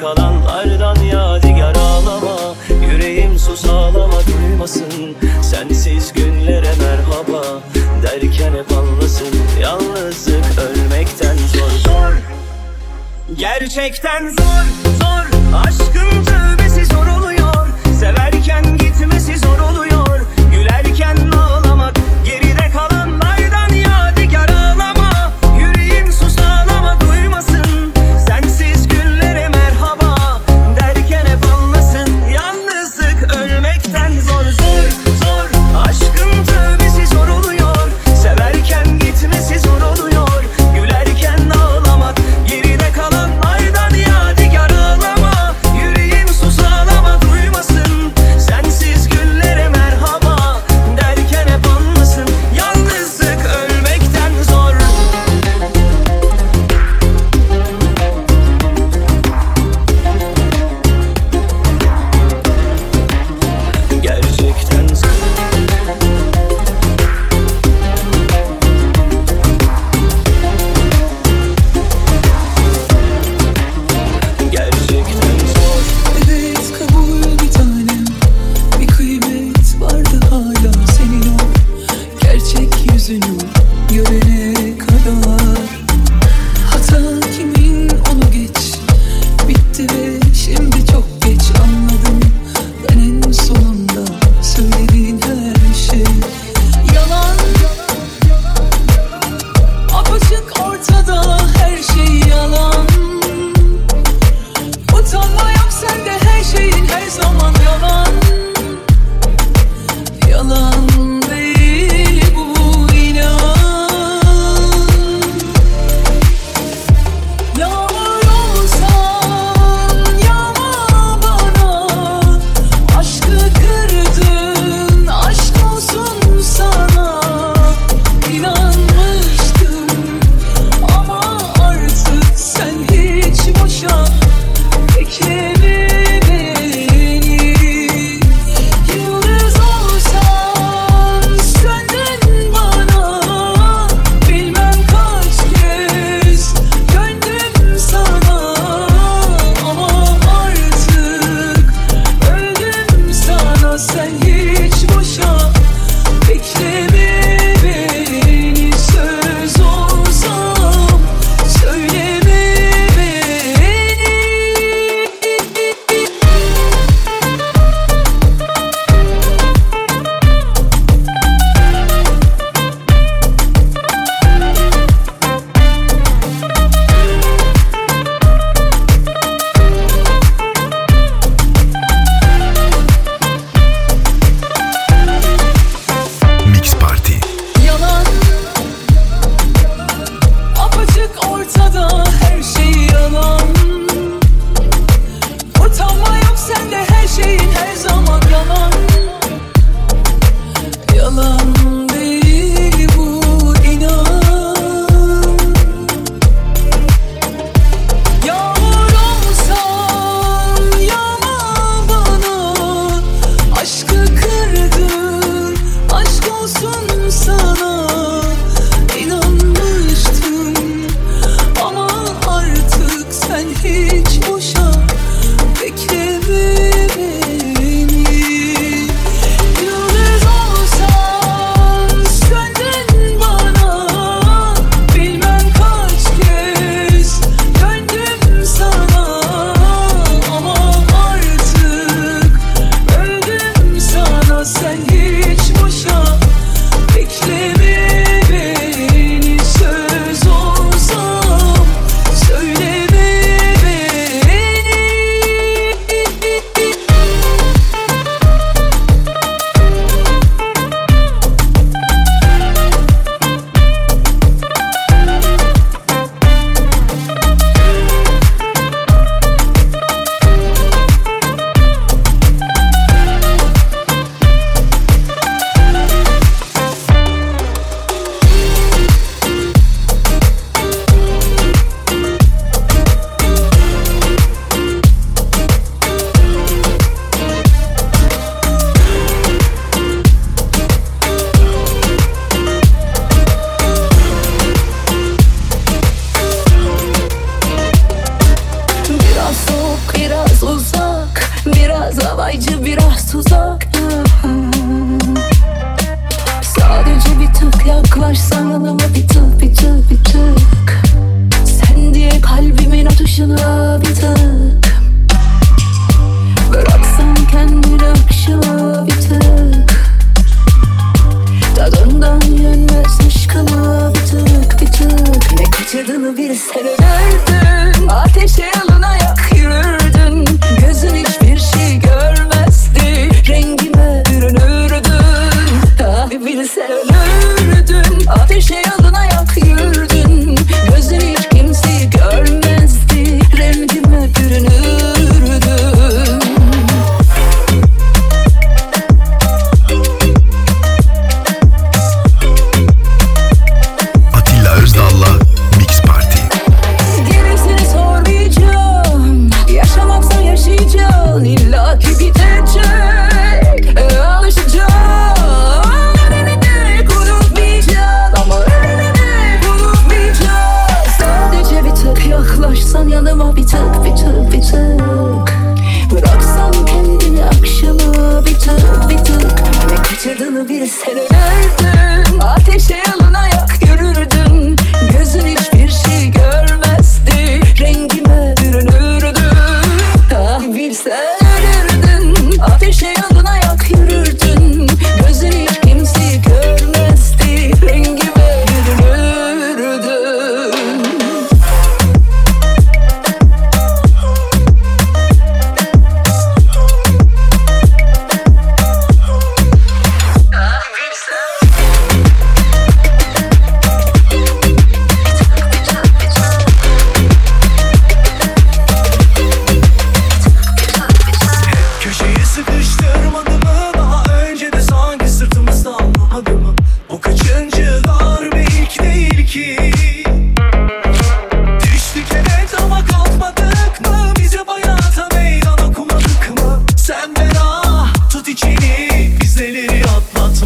kalanlardan yadigar ağlama. Yüreğim sus ağlama duymasın. Sensiz günlere merhaba Derken hep anlasın. Yalnızlık ölmekten zor zor. Gerçekten zor zor. Aşkın tövbesi zor oluyor. Severken gitmesi zor oluyor.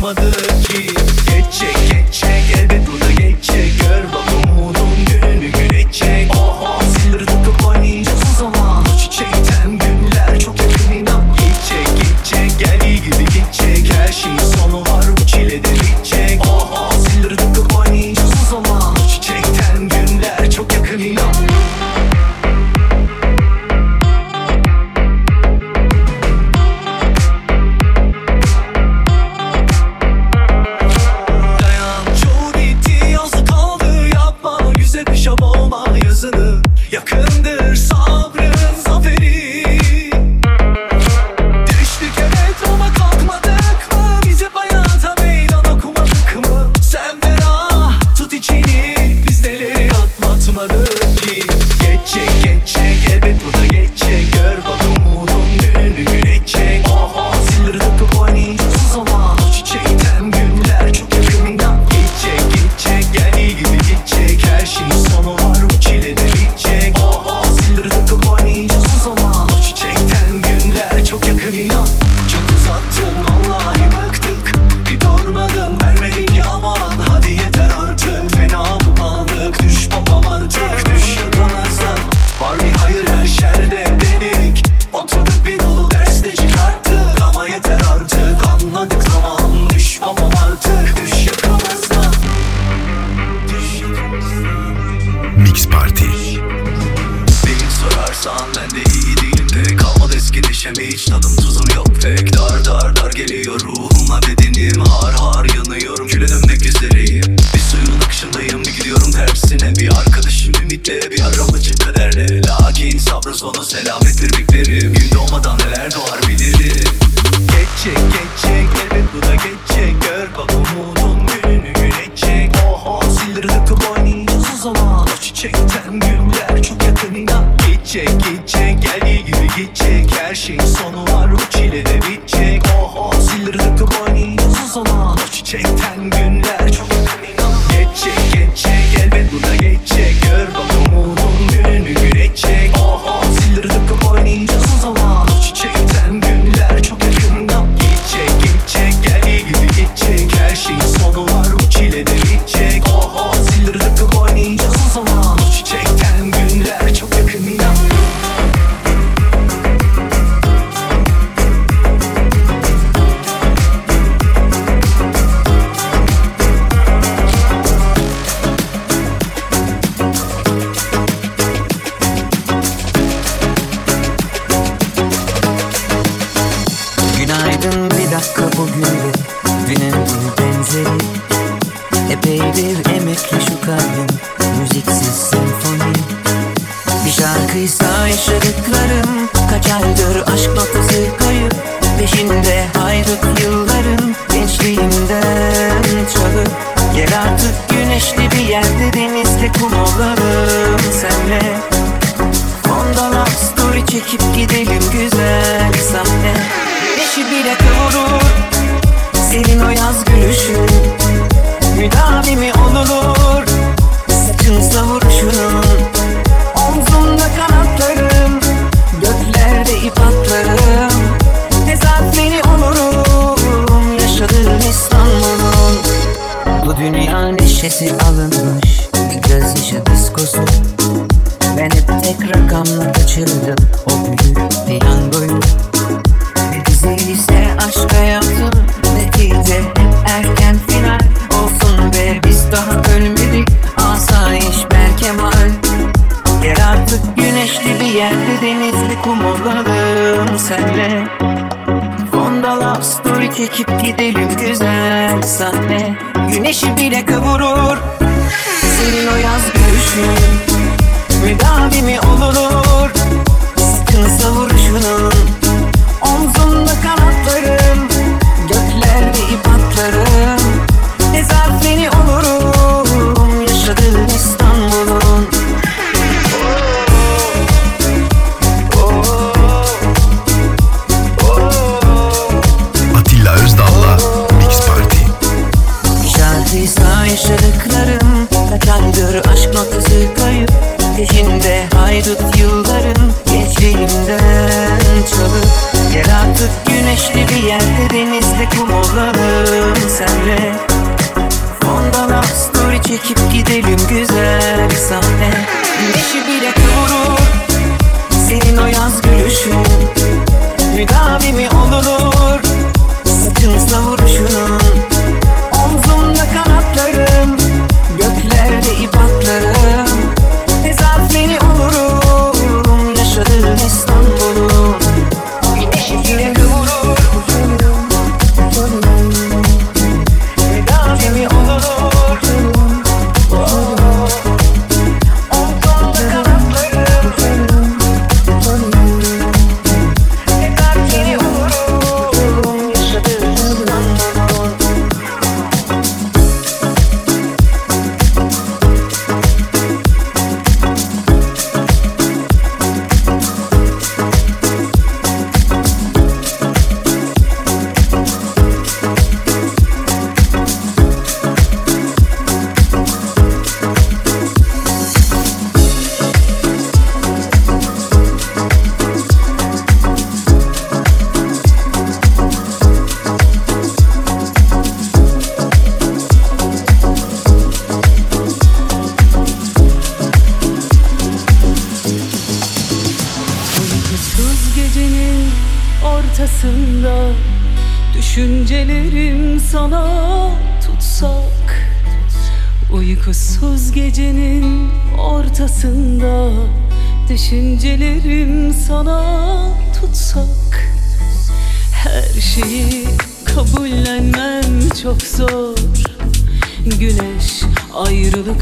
Kalmadı ki birlikte bir araba çift ederler Lakin sabrın sonu selamettir beklerim Gün doğmadan neler doğar?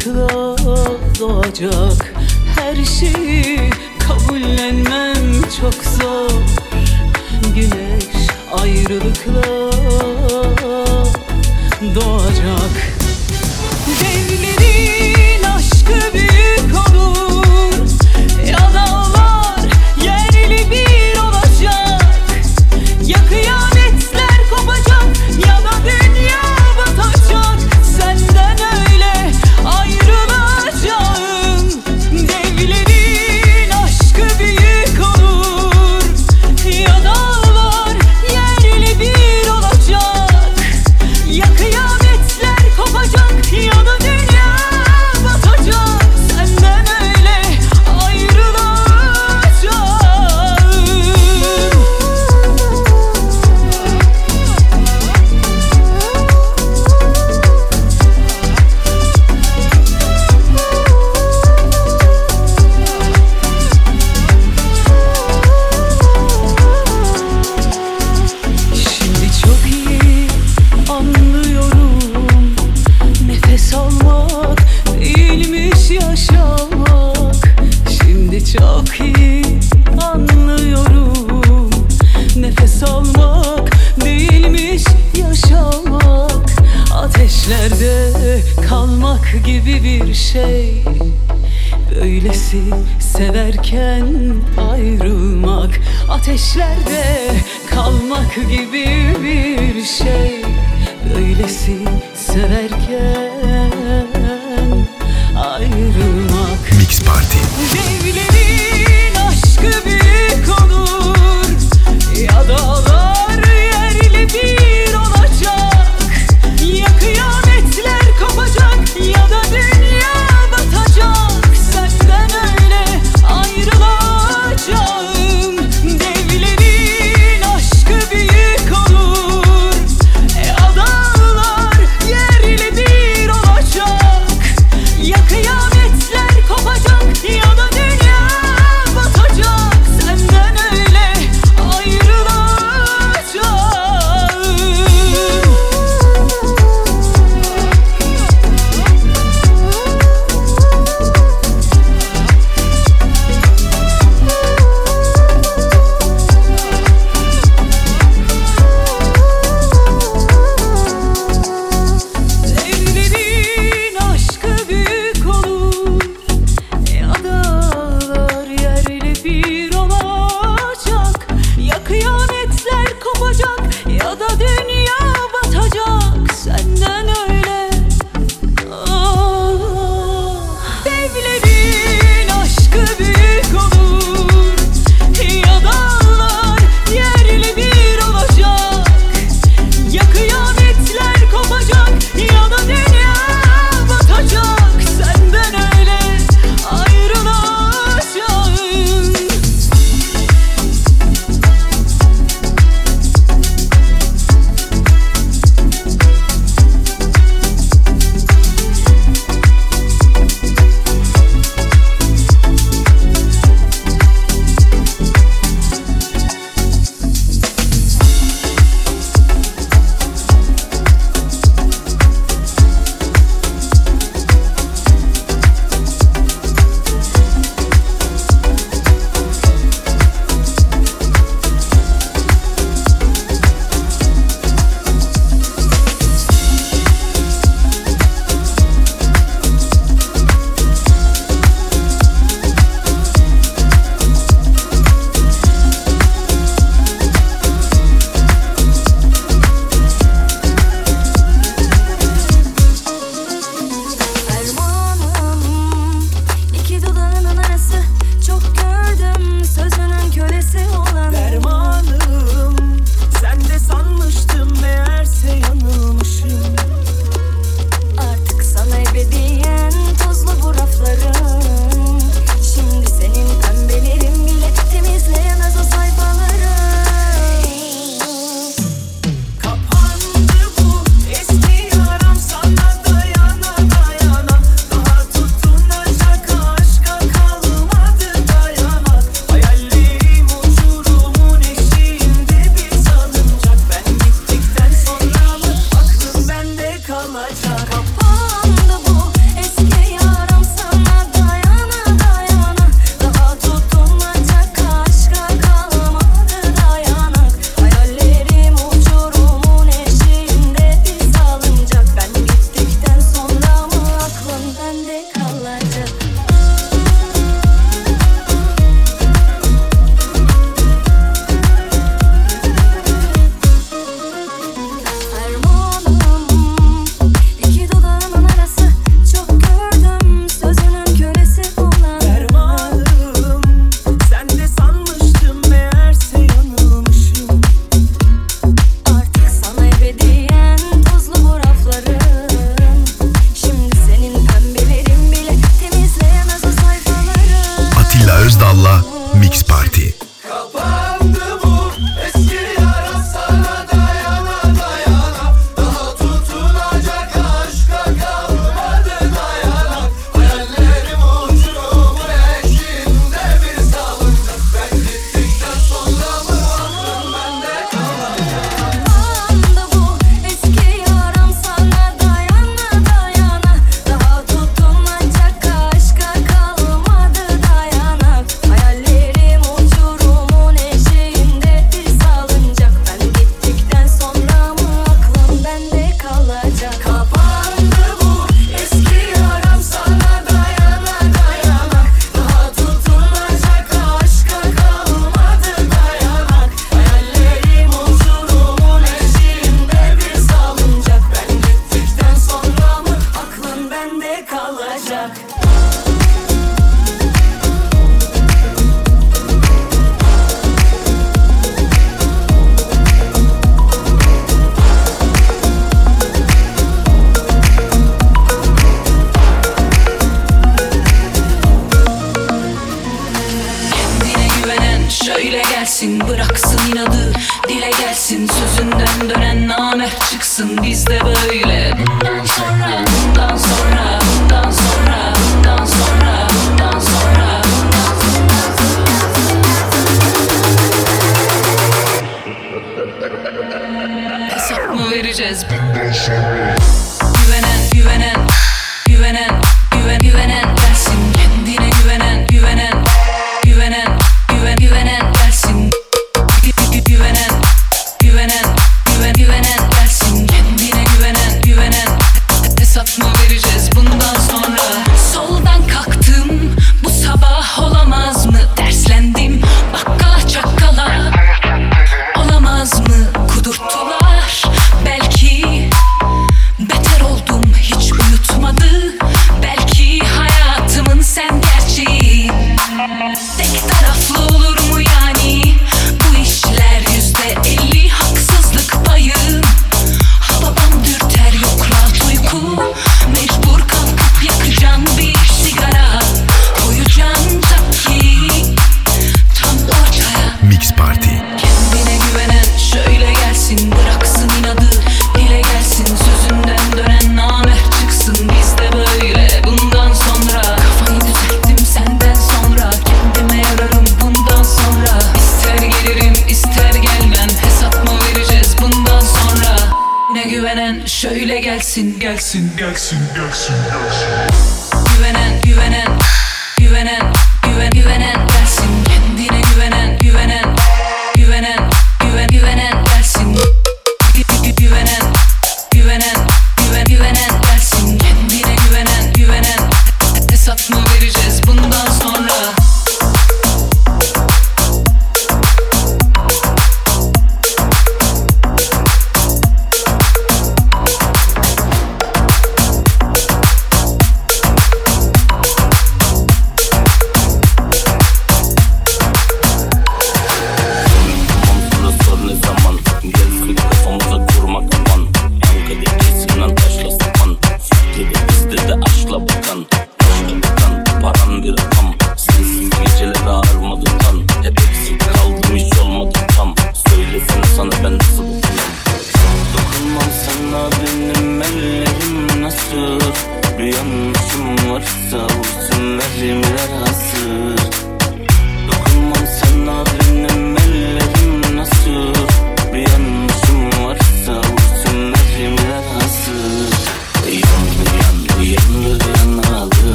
could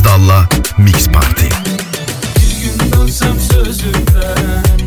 Özdal'la Mix Party. Bir gün dönsem sözümden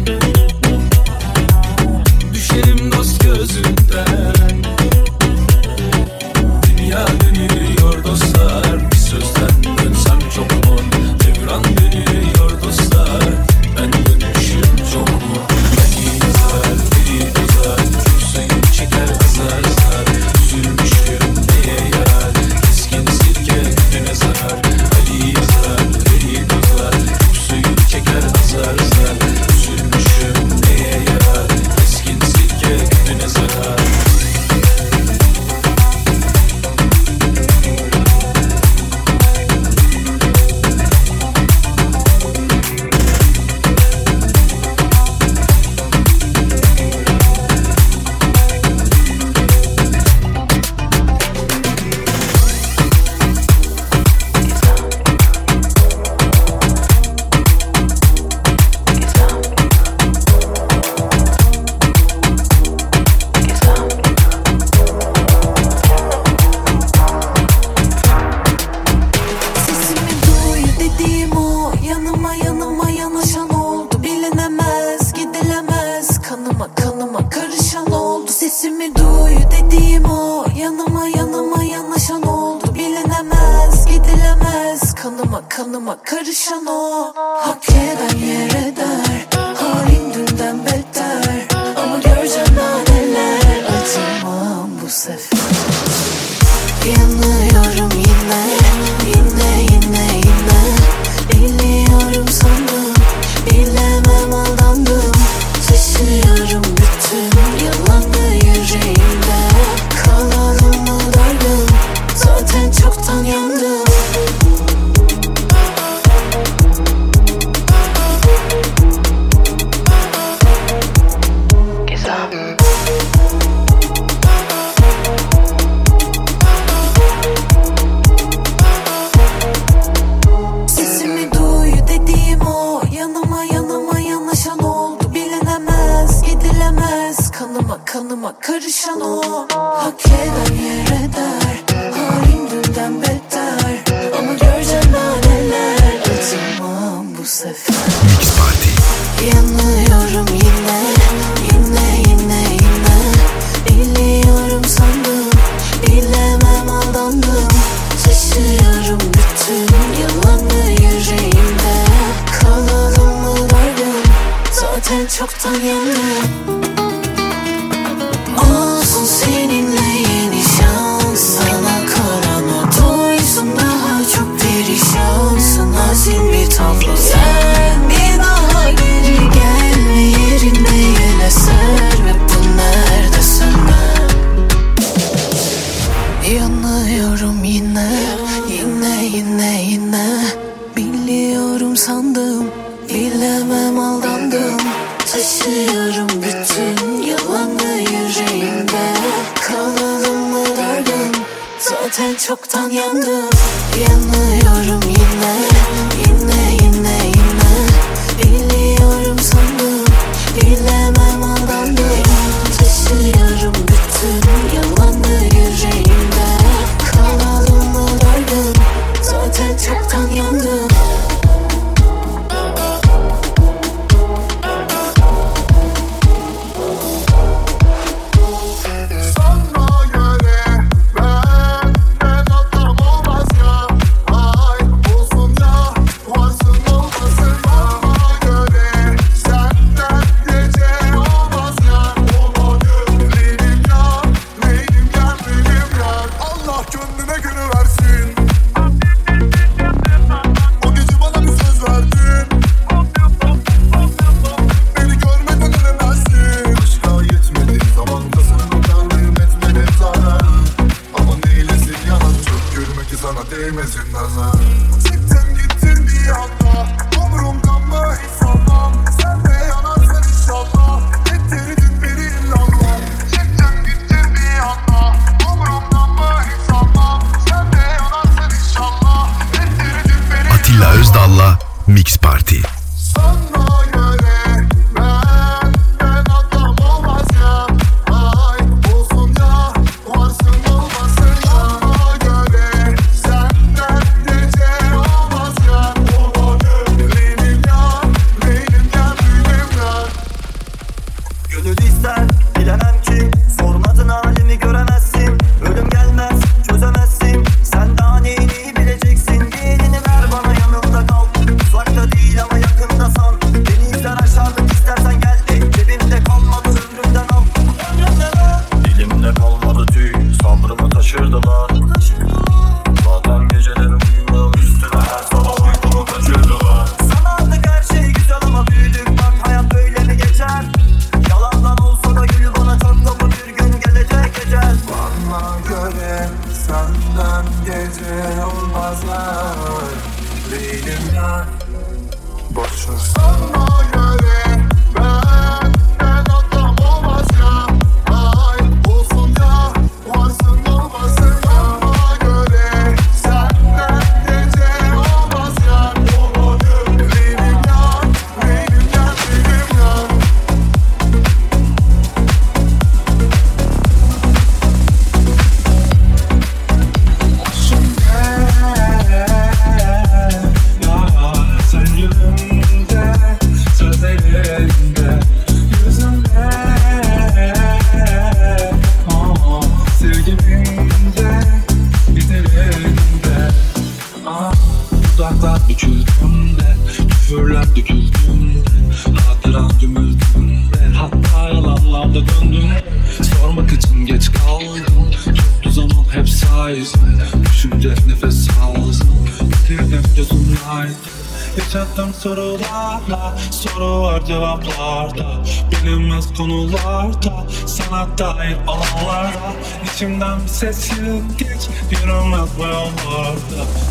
bir geç You don't rock well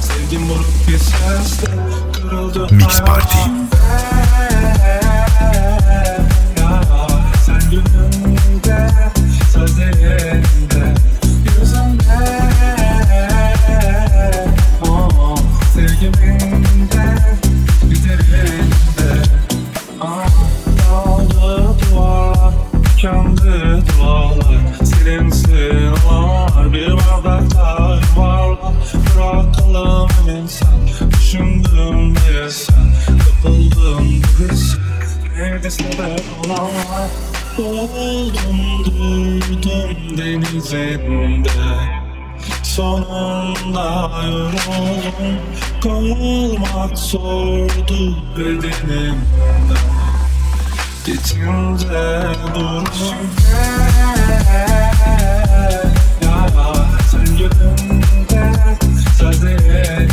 Sevdim buruk bir sesle Kırıldı Mix Party. Oldum durdum denizinde Sonunda yoruldum. Kovulmak sordu bedenimden Gitince durdum Yalan gönlümde Sadece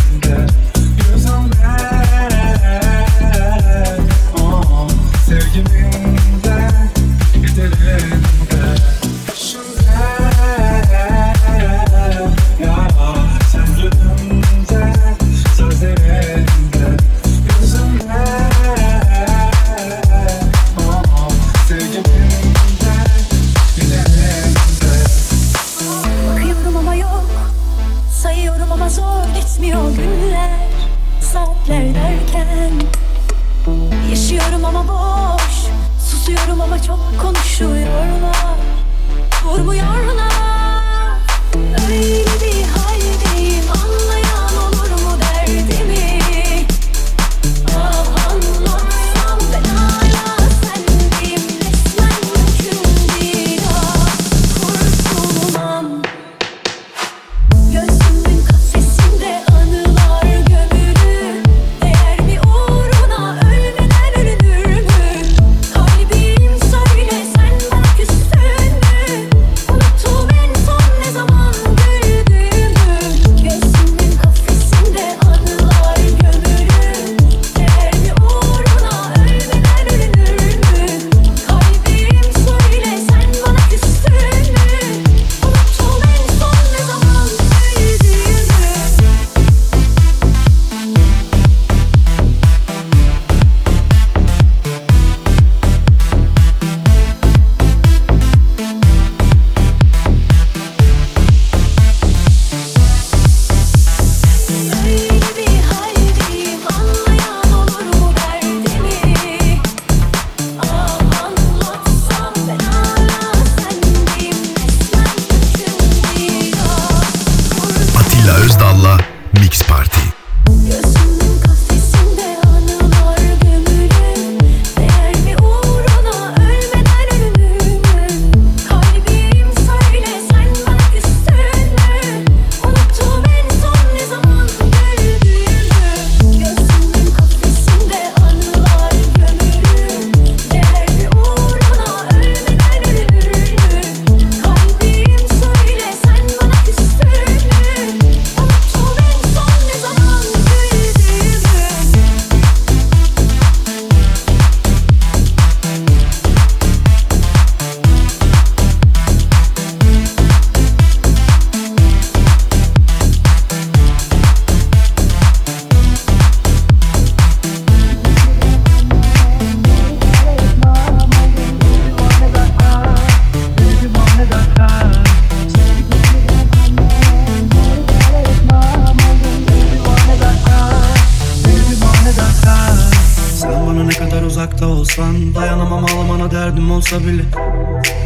uzakta olsan Dayanamam ağlamana derdim olsa bile.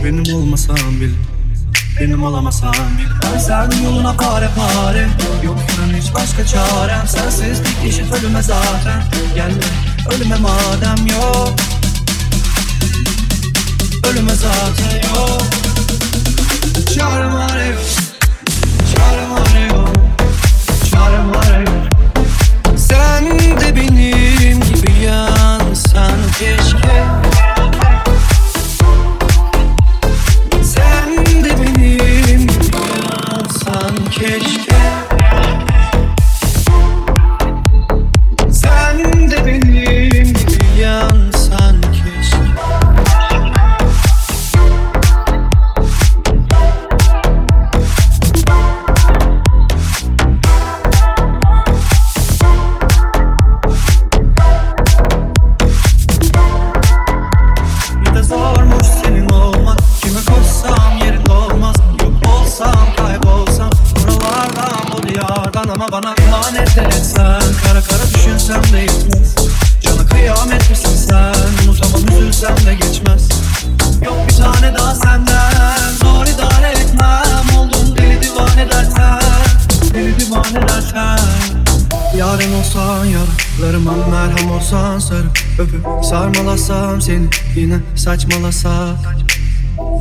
Benim olmasan bile benim olamasan bir Ben serdim yoluna pare pare Yok inan hiç başka çarem. Sensizlik işit ölüme zaten Gelme ölüme madem yok. Ölüme zaten yok. Çarem var ev Çarem var yok. Çarem var yok. Sen de benim gibi yan olsan keşke. Sen de benim olsan keşke. olsan sarıp öpüp sarmalasam seni Yine saçmalasa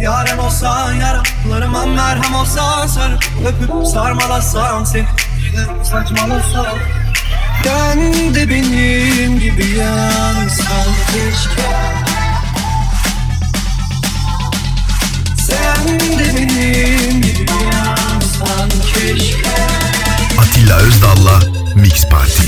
Yarem olsan yaralarıma merhem olsan sarıp öpüp sarmalasam seni Yine saçmalasa Ben de benim gibi yansan keşke. Sen de benim gibi yansan keşke. Atilla Özdal'la Mix Party.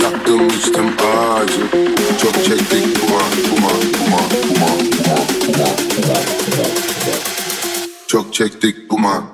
Yaktım içtim acı Çok çektik duman duman duman duman duman duman Çok çektik duman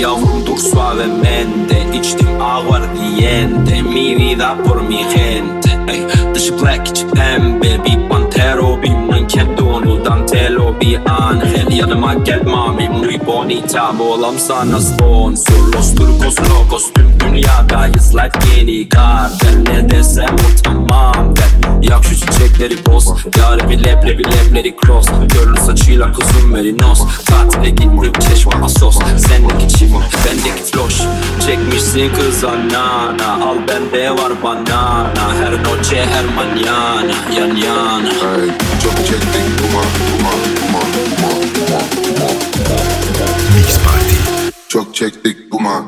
yavrum dur suavemente. İçtim aguardiente, mi vida por mi gente. Ey, Dışı black içi pembe, bir pantero Bir manken donu bir angel Yanıma gel mami, muy bonita Olam sana sponsor, los turcos locos Tüm dünyadayız like yeni kartel Ne desem o tamam der Yak şu çiçekleri boz. Yar bir leblebi lebleri cross. Körlü saçıyla kuzum merinos Tatile gittik çeşme asos. Sendeki çift bendeki floş. Çekmişsin kıza nana Al bende var banana. Her noche her mañana. Yan yana. Ay, Çok çektik. Duman duman duman Mix Party. Çok çektik duman